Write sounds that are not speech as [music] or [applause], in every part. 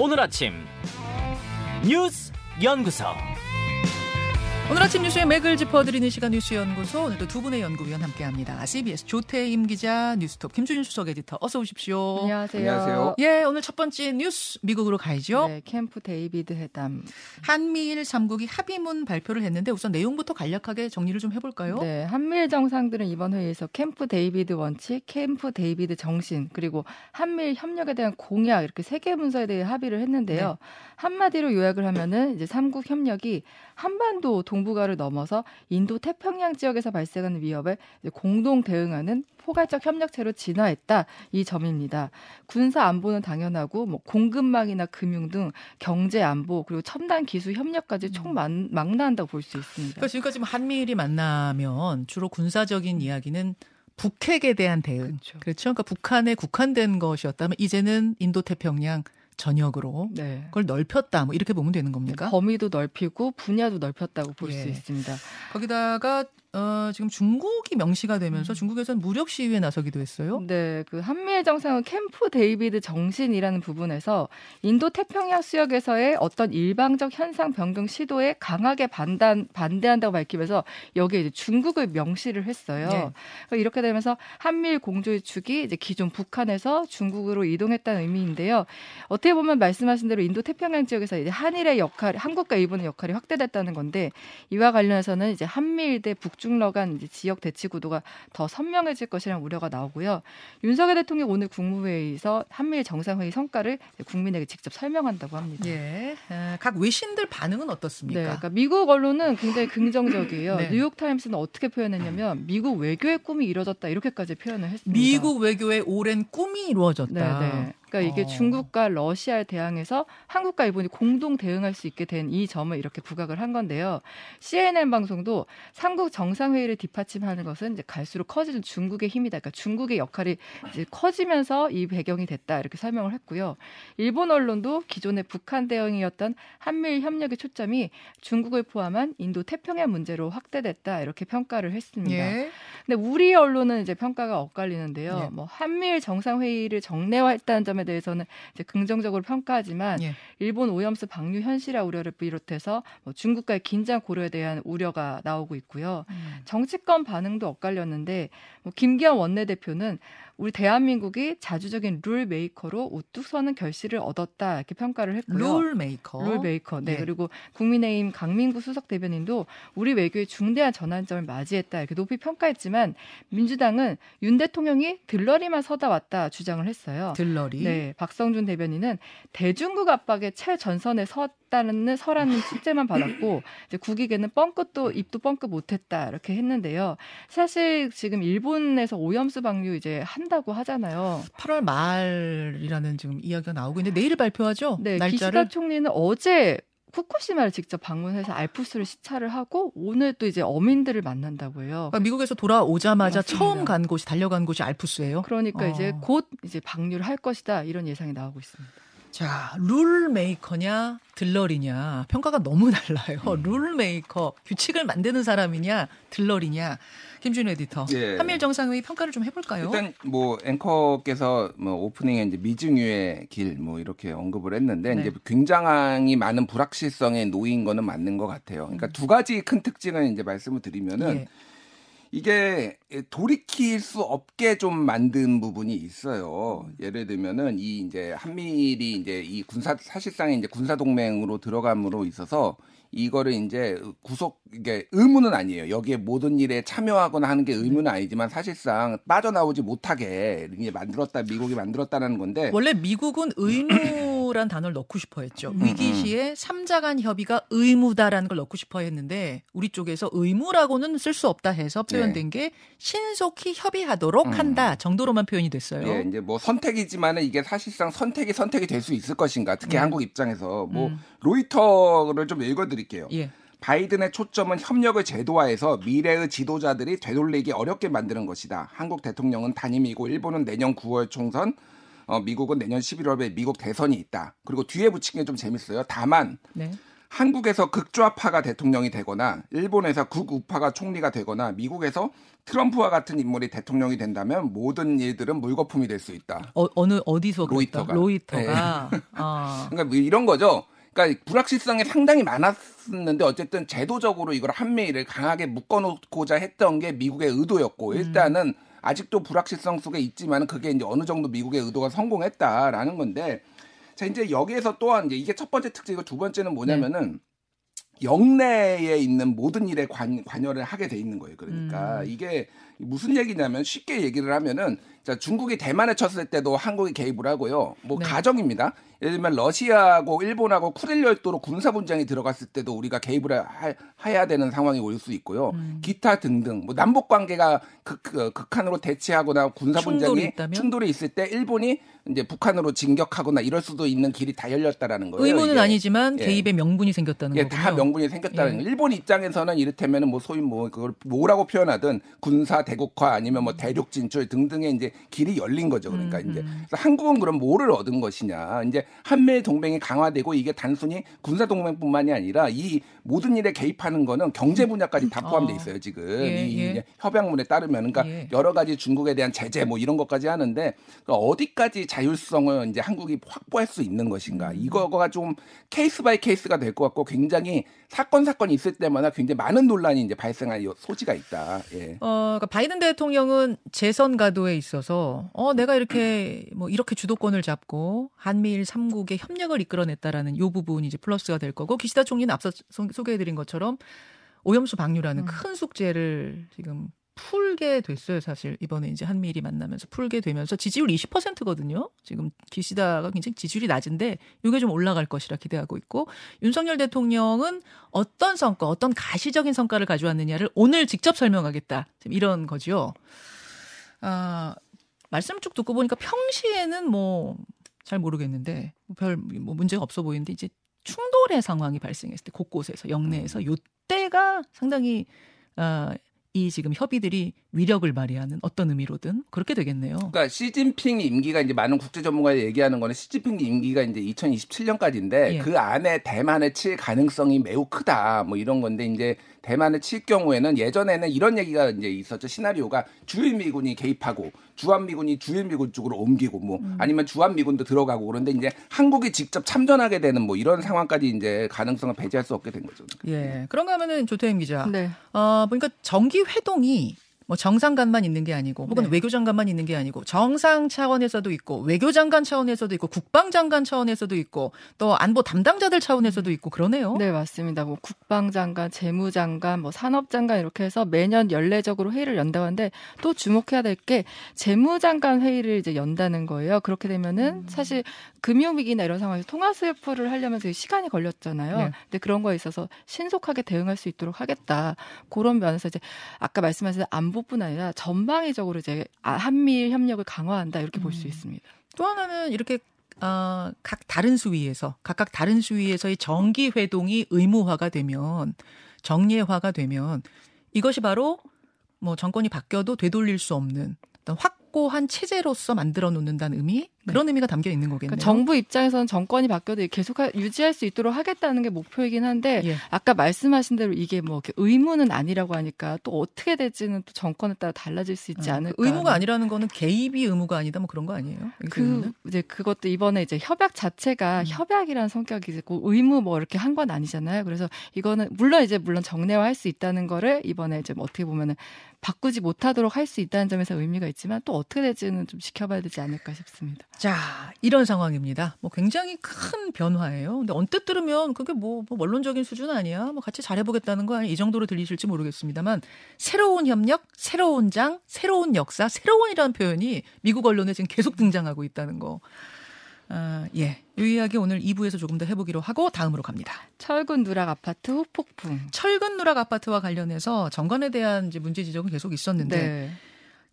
오늘 아침 뉴스 연구소. 오늘 아침 뉴스의 맥을 짚어드리는 시간 뉴스 연구소 오늘도 두 분의 연구위원 함께합니다. CBS 조태임 기자, 뉴스톱 김준일 수석 에디터 어서 오십시오. 안녕하세요. 안녕하세요. 예, 오늘 첫 번째 뉴스 미국으로 가야죠. 네, 캠프 데이비드 회담. 한미일 3국이 합의문 발표를 했는데 우선 내용부터 간략하게 정리를 좀 해볼까요? 네, 한미일 정상들은 이번 회의에서 캠프 데이비드 원칙, 캠프 데이비드 정신, 그리고 한미일 협력에 대한 공약 이렇게 세 개 문서에 대해 합의를 했는데요. 네. 한마디로 요약을 하면은 이제 삼국 협력이 한반도 동 북아를 넘어서 인도 태평양 지역에서 발생하는 위협에 이제 공동 대응하는 포괄적 협력체로 진화했다 이 점입니다. 군사 안보는 당연하고 뭐 공급망이나 금융 등 경제 안보 그리고 첨단 기술 협력까지 총 만- 망라한다고 볼 수 있습니다. 그러니까 지금까지 뭐 한미일이 만나면 주로 군사적인 이야기는 북핵에 대한 대응. 그렇죠. 그렇죠. 그러니까 북한에 국한된 것이었다면 이제는 인도 태평양 전역으로 네. 그걸 넓혔다. 뭐 이렇게 보면 되는 겁니까? 범위도 넓히고 분야도 넓혔다고 볼수 예. 있습니다. 거기다가 어, 지금 중국이 명시가 되면서 중국에서는 무력 시위에 나서기도 했어요. 네, 그 한미일 정상은 캠프 데이비드 정신이라는 부분에서 인도 태평양 수역에서의 어떤 일방적 현상 변경 시도에 강하게 반단 반대한다고 밝히면서 여기에 이제 중국을 명시를 했어요. 네. 이렇게 되면서 한미일 공조의 축이 이제 기존 북한에서 중국으로 이동했다는 의미인데요. 어떻게 보면 말씀하신 대로 인도 태평양 지역에서 이제 한일의 역할, 한국과 일본의 역할이 확대됐다는 건데 이와 관련해서는 이제 한미일 대북 중러 간 지역 대치 구도가 더 선명해질 것이라는 우려가 나오고요. 윤석열 대통령 오늘 국무회의에서 한미일 정상회의 성과를 국민에게 직접 설명한다고 합니다. 예. 에, 각 외신들 반응은 어떻습니까? 네, 그러니까 미국 언론은 굉장히 긍정적이에요. [laughs] 네. 뉴욕 타임스는 어떻게 표현했냐면 미국 외교의 꿈이 이뤄졌다 이렇게까지 표현을 했습니다. 미국 외교의 오랜 꿈이 이루어졌다. 네, 네. 그러니까 이게 어. 중국과 러시아에 대항해서 한국과 일본이 공동 대응할 수 있게 된 이 점을 이렇게 부각을 한 건데요. CNN 방송도 삼국 정상회의를 뒷받침하는 것은 이제 갈수록 커지는 중국의 힘이다. 그러니까 중국의 역할이 이제 커지면서 이 배경이 됐다 이렇게 설명을 했고요. 일본 언론도 기존의 북한 대응이었던 한미일 협력의 초점이 중국을 포함한 인도 태평양 문제로 확대됐다 이렇게 평가를 했습니다. 예. 근데 우리 언론은 이제 평가가 엇갈리는데요. 예. 뭐 한미일 정상회의를 정례화했다는 점에 대해서는 이제 긍정적으로 평가하지만 예. 일본 오염수 방류 현실화 우려를 비롯해서 뭐 중국과의 긴장 고조에 대한 우려가 나오고 있고요. 음. 정치권 반응도 엇갈렸는데 뭐 김기현 원내대표는 우리 대한민국이 자주적인 룰 메이커로 우뚝 서는 결실을 얻었다 이렇게 평가를 했고요. 룰 메이커. 룰 메이커. 네. 예. 그리고 국민의힘 강민국 수석 대변인도 우리 외교의 중대한 전환점을 맞이했다 이렇게 높이 평가했지만 민주당은 윤 대통령이 들러리만 서다 왔다 주장을 했어요. 들러리. 네, 박성준 대변인은 대중국 압박의 최전선에 섰다는 서라는 숙제만 받았고 [laughs] 이제 국익에는 뻥끗도 입도 뻥끗 못했다 이렇게 했는데요. 사실 지금 일본에서 오염수 방류 이제 한 다고 하잖아요. 8월 말이라는 지금 이야기가 나오고 있는데 내일 발표하죠. 네, 날짜를. 기시다 총리는 어제 후쿠시마를 직접 방문해서 알프스를 시찰을 하고 오늘 또 이제 어민들을 만난다고 해요. 그러니까 미국에서 돌아오자마자 맞습니다. 처음 간 곳이 달려간 곳이 알프스예요. 그러니까 어. 이제 곧 이제 방류를 할 것이다 이런 예상이 나오고 있습니다. 자, 룰 메이커냐, 들러리냐 평가가 너무 달라요. 음. 룰 메이커 규칙을 만드는 사람이냐, 들러리냐. 김준일 에디터. 예. 한미일 정상회의 평가를 좀 해볼까요? 일단 뭐 앵커께서 뭐 오프닝에 이제 미증유의 길 뭐 이렇게 언급을 했는데 네. 이제 굉장히 많은 불확실성에 놓인 거는 맞는 것 같아요. 그러니까 두 가지 큰 특징을 이제 말씀을 드리면은 예. 이게 돌이킬 수 없게 좀 만든 부분이 있어요. 예를 들면은 이 이제 한미일이 이제 이 군사 사실상의 이제 군사 동맹으로 들어감으로 있어서 이거를 이제 구속 이게 의무는 아니에요. 여기에 모든 일에 참여하거나 하는 게 의무는 아니지만 사실상 빠져나오지 못하게 이게 만들었다 미국이 만들었다는 건데 원래 미국은 의무 란 단어를 넣고 싶어 했죠. 음, 위기 시에 삼자 간 협의가 의무다라는 걸 넣고 싶어 했는데 우리 쪽에서 의무라고는 쓸 수 없다 해서 표현된 게 신속히 협의하도록 네. 음. 한다 정도로만 표현이 됐어요. 예, 이제 뭐 선택이지만은 이게 사실상 선택이 선택이 될 수 있을 것인가 특히 네. 한국 입장에서 뭐 음. 로이터를 좀 읽어 드릴게요. 예. 바이든의 초점은 협력을 제도화해서 미래의 지도자들이 되돌리기 어렵게 만드는 것이다. 한국 대통령은 단임이고 일본은 내년 9월 총선, 어, 미국은 내년 11월에 미국 대선이 있다. 그리고 뒤에 붙인 게 좀 재밌어요. 다만 네. 한국에서 극좌파가 대통령이 되거나 일본에서 극우파가 총리가 되거나 미국에서 트럼프와 같은 인물이 대통령이 된다면 모든 일들은 물거품이 될 수 있다. 어, 어느 어디서 그랬다? 로이터가. 로이터가. 아. [laughs] 그러니까 뭐 이런 거죠. 그러니까 불확실성이 상당히 많았는데 어쨌든 제도적으로 이걸 한미일을 강하게 묶어놓고자 했던 게 미국의 의도였고 일단은 아직도 불확실성 속에 있지만 그게 이제 어느 정도 미국의 의도가 성공했다라는 건데 자 이제 여기에서 또한 이제 이게 첫 번째 특징이고 두 번째는 뭐냐면은 영내에 있는 모든 일에 관, 관여를 하게 돼 있는 거예요. 그러니까 이게 무슨 얘기냐면 쉽게 얘기를 하면은 자 중국이 대만에 쳤을 때도 한국이 개입을 하고요. 뭐 네. 가정입니다. 예를 들면 러시아하고 일본하고 쿠릴 열도로 군사 분쟁이 들어갔을 때도 우리가 개입을 하, 해야 되는 상황이 올 수 있고요. 음. 기타 등등 뭐 남북 관계가 극, 그, 극한으로 대치하거나 군사 분쟁이? 충돌이 있을 때 일본이 이제 북한으로 진격하거나 이럴 수도 있는 길이 다 열렸다라는 거예요. 의무는 이게. 아니지만 예. 개입의 명분이 생겼다는 예, 거군요. 다 명분이 생겼다는 예. 거예요. 일본 입장에서는 이를테면은 뭐 소위 뭐 그걸 뭐라고 표현하든 군사 대국화 아니면 뭐 대륙 진출 등등의 이제 길이 열린 거죠. 그러니까 음, 이제 그래서 한국은 그럼 뭐를 얻은 것이냐? 이제 한미 동맹이 강화되고 이게 단순히 군사 동맹뿐만이 아니라 이 모든 일에 개입하는 거는 경제 분야까지 다 포함돼 어. 있어요. 지금 예, 이 예. 협약문에 따르면 그러니까 예. 여러 가지 중국에 대한 제재 뭐 이런 것까지 하는데 그러니까 어디까지 자율성을 이제 한국이 확보할 수 있는 것인가 음. 이거가 좀 case by case가 될 것 같고 굉장히 사건 사건이 있을 때마다 굉장히 많은 논란이 이제 발생할 요- 소지가 있다. 예. 어, 그러니까 바이든 대통령은 재선 가도에 있어서 어, 내가 이렇게 뭐 이렇게 주도권을 잡고 한미일 3국의 협력을 이끌어냈다라는 요 부분이 이제 플러스가 될 거고 기시다 총리는 앞서 소- 소개해 드린 것처럼 오염수 방류라는 음. 큰 숙제를 지금 풀게 됐어요, 사실. 이번에 이제 한미일이 만나면서 풀게 되면서 지지율 20%거든요. 지금 기시다가 굉장히 지지율이 낮은데 이게 좀 올라갈 것이라 기대하고 있고 윤석열 대통령은 어떤 성과, 어떤 가시적인 성과를 가져왔느냐를 오늘 직접 설명하겠다. 지금 이런 거죠. 아, 말씀 쭉 듣고 보니까 평시에는 뭐 잘 모르겠는데 별 뭐 문제가 없어 보이는데 이제 충돌의 상황이 발생했을 때 곳곳에서 영내에서 요때가 상당히 아, 이 지금 협의들이 위력을 발휘하는 어떤 의미로든 그렇게 되겠네요. 그러니까 시진핑 임기가 이제 많은 국제 전문가들이 얘기하는 거는 시진핑 임기가 이제 2027년까지인데 예. 그 안에 대만에 칠 가능성이 매우 크다. 뭐 이런 건데 이제 대만에 칠 경우에는 예전에는 이런 얘기가 이제 있었죠. 시나리오가 주일 미군이 개입하고 주한 미군이 주일 미군 쪽으로 옮기고 뭐 음. 아니면 주한 미군도 들어가고 그런데 이제 한국이 직접 참전하게 되는 뭐 이런 상황까지 이제 가능성을 배제할 수 없게 된 거죠. 예. 그런가 하면은 조태임 기자. 네. 어, 보니까 정기 회동이 뭐 정상간만 있는 게 아니고 혹은 네. 외교장관만 있는 게 아니고 정상 차원에서도 있고 외교장관 차원에서도 있고 국방장관 차원에서도 있고 또 안보 담당자들 차원에서도 있고 그러네요. 네, 맞습니다. 뭐 국방장관, 재무장관, 뭐 산업장관 이렇게 해서 매년 연례적으로 회의를 연다고 하는데 또 주목해야 될 게 재무장관 회의를 이제 연다는 거예요. 그렇게 되면은 사실 금융위기나 이런 상황에서 통화 스웨프를 하려면 되게 시간이 걸렸잖아요. 네. 근데 그런 거에 있어서 신속하게 대응할 수 있도록 하겠다. 그런 면에서 이제 아까 말씀하신 안보뿐 아니라 전방위적으로 이제 아, 한미일 협력을 강화한다 이렇게 볼수 음. 있습니다. 또 하나는 이렇게 어, 각 다른 수위에서 각각 다른 수위에서의 정기 회동이 의무화가 되면 정례화가 되면 이것이 바로 뭐 정권이 바뀌어도 되돌릴 수 없는 어떤 확고한 체제로서 만들어 놓는다는 의미 그런 의미가 담겨 있는 거겠네요. 그러니까 정부 입장에서는 정권이 바뀌어도 계속 하- 유지할 수 있도록 하겠다는 게 목표이긴 한데 예. 아까 말씀하신 대로 이게 뭐 의무는 아니라고 하니까 또 어떻게 될지는 또 정권에 따라 달라질 수 있지 어, 않을까. 그 의무가 아니라는 거는 개입이 의무가 아니다 뭐 그런 거 아니에요? 그 의무는? 이제 그것도 이번에 이제 협약 자체가 음. 협약이라는 성격이 있고 의무 뭐 이렇게 한 건 아니잖아요. 그래서 이거는 물론 이제 물론 정례화할 수 있다는 거를 이번에 이제 뭐 어떻게 보면은 바꾸지 못하도록 할 수 있다는 점에서 의미가 있지만 또 어떻게 될지는 좀 지켜봐야 되지 않을까 싶습니다. 자, 이런 상황입니다. 뭐 굉장히 큰 변화예요. 근데 언뜻 들으면 그게 뭐, 뭐 원론적인 수준 아니야? 뭐 같이 잘해보겠다는 거 아니야? 이 정도로 들리실지 모르겠습니다만 새로운 협력, 새로운 장, 새로운 역사, 새로운이라는 표현이 미국 언론에 지금 계속 등장하고 있다는 거. 아, 예. 이 이야기 오늘 2부에서 조금 더 해보기로 하고 다음으로 갑니다. 철근 누락 아파트 후폭풍. 철근 누락 아파트와 관련해서 정관에 대한 이제 문제 지적은 계속 있었는데 네.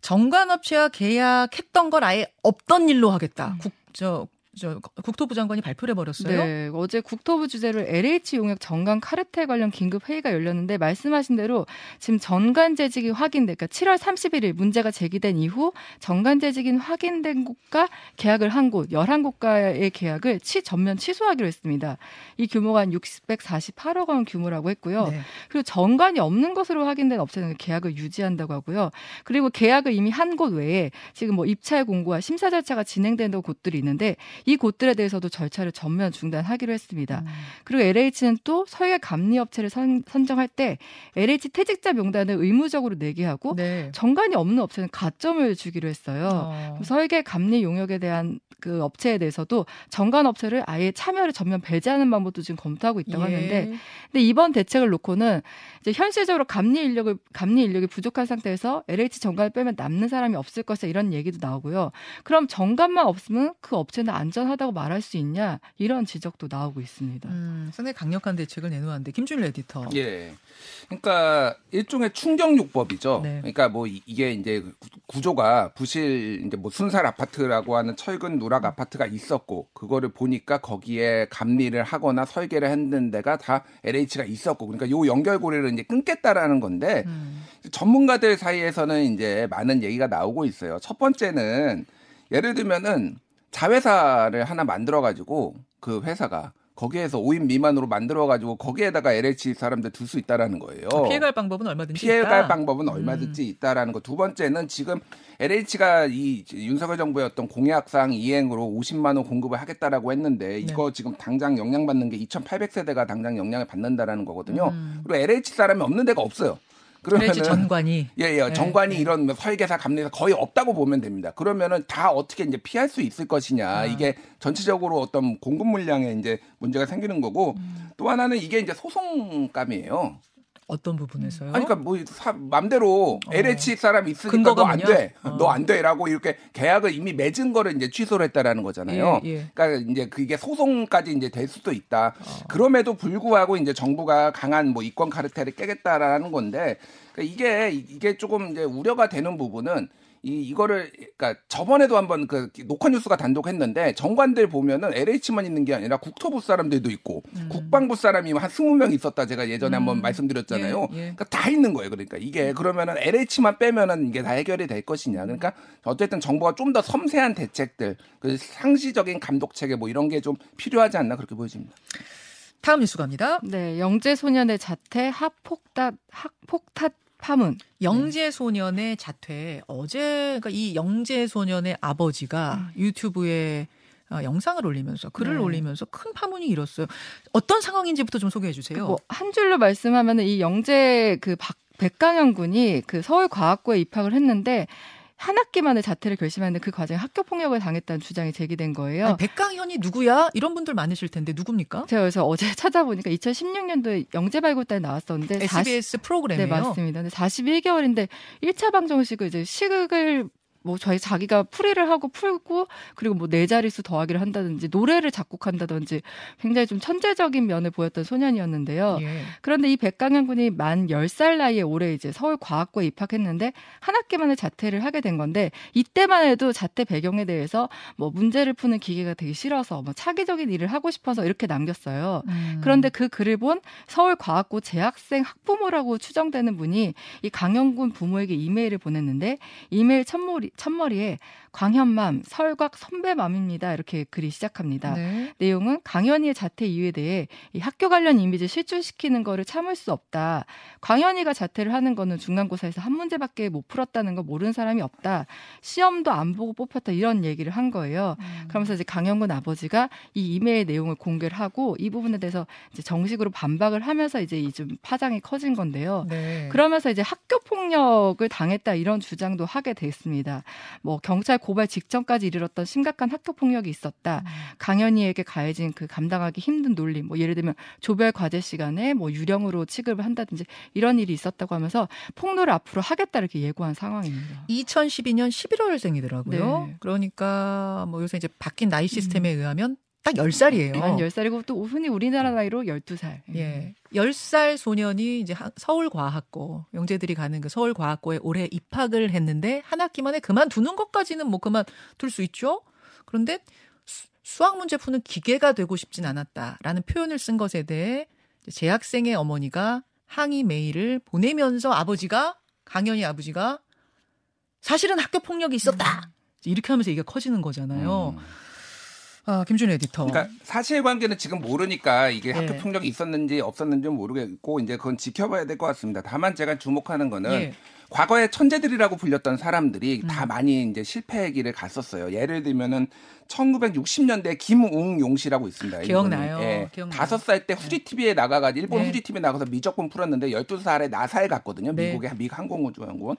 정관업체와 계약했던 걸 아예 없던 일로 하겠다. 국, 저, 저 국토부 장관이 발표를 해버렸어요. 네, 어제 국토부 주재로 LH 용역 정관 카르텔 관련 긴급 회의가 열렸는데 말씀하신 대로 지금 전관 재직이 확인돼, 그러니까 7월 31일 문제가 제기된 이후 정관 재직인 확인된 곳과 계약을 한 곳, 11곳과의 계약을 치, 전면 취소하기로 했습니다. 이 규모가 한 648억 원 규모라고 했고요. 네. 그리고 정관이 없는 것으로 확인된 업체는 계약을 유지한다고 하고요. 그리고 계약을 이미 한 곳 외에 지금 뭐 입찰 공고와 심사 절차가 진행되는 곳들이 있는데 이 곳들에 대해서도 절차를 전면 중단하기로 했습니다. 음. 그리고 LH는 또 설계 감리 업체를 선, 선정할 때 LH 퇴직자 명단을 의무적으로 내게 하고 네. 정관이 없는 업체는 가점을 주기로 했어요. 어. 설계 감리 용역에 대한 그 업체에 대해서도 정관 업체를 아예 참여를 전면 배제하는 방법도 지금 검토하고 있다고 예. 하는데 근데 이번 대책을 놓고는 이제 현실적으로 감리 인력을 감리 인력이 부족한 상태에서 LH 정관을 빼면 남는 사람이 없을 것이다 이런 얘기도 나오고요. 그럼 정관만 없으면 그 업체는 안전하다고 말할 수 있냐 이런 지적도 나오고 있습니다. 음, 상당히 강력한 대책을 내놓았는데 김준일 에디터. 예. 그러니까 일종의 충격요법이죠. 네. 그러니까 뭐 이- 이게 이제 구조가 부실 이제 뭐 순살 아파트라고 하는 철근 누락 아파트가 있었고 그거를 보니까 거기에 감리를 하거나 설계를 했는 데가 다 LH가 있었고 그러니까 요 연결고리를 이제 끊겠다라는 건데 음. 전문가들 사이에서는 이제 많은 얘기가 나오고 있어요. 첫 번째는 예를 들면은 자회사를 하나 만들어 가지고 그 회사가 거기에서 5인 미만으로 만들어 가지고 거기에다가 LH 사람들 둘 수 있다라는 거예요. 피해갈 방법은 얼마든지 피해갈 있다. 방법은 얼마든지 있다라는 거. 두 번째는 지금 LH가 이 윤석열 정부의 어떤 공약상 이행으로 50만 원 공급을 하겠다라고 네. 했는데 이거 지금 당장 영향받는 게 2,800세대가 당장 영향을 받는다라는 거거든요. 음. 그리고 LH 사람이 없는 데가 없어요. LH 그러면은 [laughs] 전관이 예, 예. 네, 정관이 네. 이런 뭐 설계사, 감리사 거의 없다고 보면 됩니다. 그러면은 다 어떻게 이제 피할 수 있을 것이냐. 아. 이게 전체적으로 어떤 공급 물량에 이제 문제가 생기는 거고 음. 또 하나는 이게 이제 소송감이에요. 어떤 부분에서요? 아니, 그러니까 뭐 사- 맘대로 LH 사람 있으니까 너 안? 돼, 어. 너안 돼라고 이렇게 계약을 이미 맺은 거를 이제 취소를 했다라는 거잖아요. 예, 예. 그러니까 이제 그게 소송까지 이제 될 수도 있다. 어. 그럼에도 불구하고 이제 정부가 강한 뭐 이권 카르텔을 깨겠다라는 건데 그러니까 이게 이게 조금 이제 우려가 되는 부분은 이 이거를 그러니까 저번에도 한번 그 노컷 뉴스가 단독 했는데 정관들 보면은 LH만 있는 게 아니라 국토부 사람들도 있고 국방부 사람이 한 20명 있었다 제가 예전에 한번 말씀드렸잖아요. 예, 예. 그러니까 다 있는 거예요. 그러니까 이게 그러면은 LH만 빼면은 이게 다 해결이 될 것이냐. 그러니까 어쨌든 정부가 좀 더 섬세한 대책들, 그 상시적인 감독 체계 뭐 이런 게 좀 필요하지 않나 그렇게 보여집니다. 다음 뉴스 갑니다. 네, 영재 소년의 자퇴 학폭tat 학폭탄 파문. 영재 소년의 자퇴 어제 그러니까 이 영재 소년의 아버지가 유튜브에 어, 영상을 올리면서 글을 네. 올리면서 큰 파문이 일었어요. 어떤 상황인지부터 좀 소개해 주세요. 뭐 한 줄로 말씀하면은 이 영재 그 박, 백강현 군이 그 서울과학고에 입학을 했는데 한 학기 만에 자퇴를 결심했는데 그 과정에 학교 폭력을 당했다는 주장이 제기된 거예요. 아니, 백강현이 누구야? 이런 분들 많으실 텐데 누굽니까? 제가 그래서 어제 [laughs] 찾아보니까 2016년도에 영재발굴단에 나왔었는데 40 SBS 프로그램이에요. 네, 맞습니다. 근데 41개월인데 1차 방정식을 이제 시극을 뭐 저희 자기가 풀이를 하고 풀고 그리고 뭐 네 자릿수 더하기를 한다든지 노래를 작곡한다든지 굉장히 좀 천재적인 면을 보였던 소년이었는데요. 예. 그런데 이 백강현 군이 만 10살 나이에 올해 이제 서울과학고에 입학했는데 한 학기 만에 자퇴를 하게 된 건데 이때만 해도 자퇴 배경에 대해서 뭐 문제를 푸는 기계가 되게 싫어서 뭐 차기적인 일을 하고 싶어서 이렇게 남겼어요. 음. 그런데 그 글을 본 서울과학고 재학생 학부모라고 추정되는 분이 이 강현군 부모에게 이메일을 보냈는데 이메일 첫머리, 첫머리에 광현맘 설곽 선배맘입니다 이렇게 글이 시작합니다. 네. 내용은 강현이의 자퇴 이유에 대해 이 학교 관련 이미지를 실추시키는 거를 참을 수 없다. 광현이가 자퇴를 하는 거는 중간고사에서 한 문제밖에 못 풀었다는 거 모르는 사람이 없다. 시험도 안 보고 뽑혔다 이런 얘기를 한 거예요. 음. 그러면서 이제 강현군 아버지가 이 이메일 내용을 공개를 하고 이 부분에 대해서 이제 정식으로 반박을 하면서 이제 이 좀 파장이 커진 건데요. 네. 그러면서 이제 학교 폭력을 당했다 이런 주장도 하게 됐습니다. 뭐 경찰 고발 직전까지 이르렀던 심각한 학교 폭력이 있었다. 음. 강연이에게 가해진 그 감당하기 힘든 놀림, 뭐 예를 들면 조별 과제 시간에 뭐 유령으로 취급을 한다든지 이런 일이 있었다고 하면서 폭로를 앞으로 하겠다 이렇게 예고한 상황입니다. 2012년 11월생이더라고요. 네. 그러니까 뭐 요새 이제 바뀐 나이 시스템에 의하면 딱 10살이에요. 만 10살이고 또 흔히 우리나라 나이로 12살. 예. 10살 소년이 이제 하- 서울과학고, 영재들이 가는 그 서울과학고에 올해 입학을 했는데 한 학기 만에 그만두는 것까지는 뭐 그만둘 수 있죠. 그런데 수- 수학 문제 푸는 기계가 되고 싶진 않았다라는 표현을 쓴 것에 대해 재학생의 어머니가 항의 메일을 보내면서 아버지가 강연희 아버지가 사실은 학교 폭력이 있었다. 이렇게 하면서 이게 커지는 거잖아요. 음. 아, 김준 에디터. 그러니까 사실관계는 지금 모르니까 이게 네. 학교 폭력이 있었는지 없었는지 모르겠고 이제 그건 지켜봐야 될 것 같습니다. 다만 제가 주목하는 거는 예. 과거에 천재들이라고 불렸던 사람들이 음. 다 많이 이제 실패의 길을 갔었어요. 예를 들면은 1960년대 김웅용 씨라고 있습니다. 기억나요. 예. 기억나요. 다섯 살때 후지 TV에 나가가지고 일본 네. 후지 TV에 나가서 미적분 풀었는데 12살에 나사에 갔거든요. 네. 미국의 미국 항공우주연구원.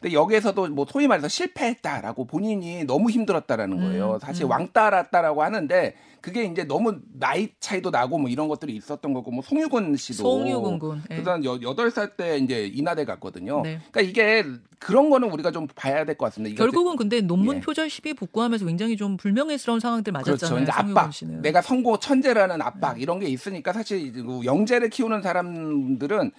근데 여기에서도 뭐 소위 말해서 실패했다라고 본인이 너무 힘들었다라는 거예요. 음, 사실 음. 왕따랐다라고 하는데 그게 이제 너무 나이 차이도 나고 뭐 이런 것들이 있었던 거고 뭐 송유근 씨도 송유근 군. 예. 그다음 여- 여덟 살 때 이제 인하대 갔거든요. 네. 그러니까 이게 그런 거는 우리가 좀 봐야 될 것 같습니다. 결국은 근데 논문 예. 표절 시비 복구하면서 굉장히 좀 불명예스러운 상황들 그렇죠. 맞았잖아요. 이제 송유건 압박, 씨는. 내가 선고 천재라는 압박 이런 게 있으니까 사실 이제 그 영재를 키우는 사람들은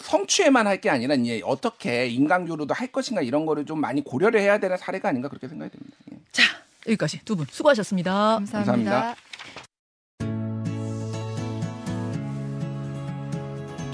성취에만 할 게 아니라 이제 어떻게 인강교류도 할 것인가 이런 거를 좀 많이 고려를 해야 되는 사례가 아닌가 그렇게 생각이 됩니다. 예. 자, 여기까지 두 분 수고하셨습니다. 감사합니다. 감사합니다.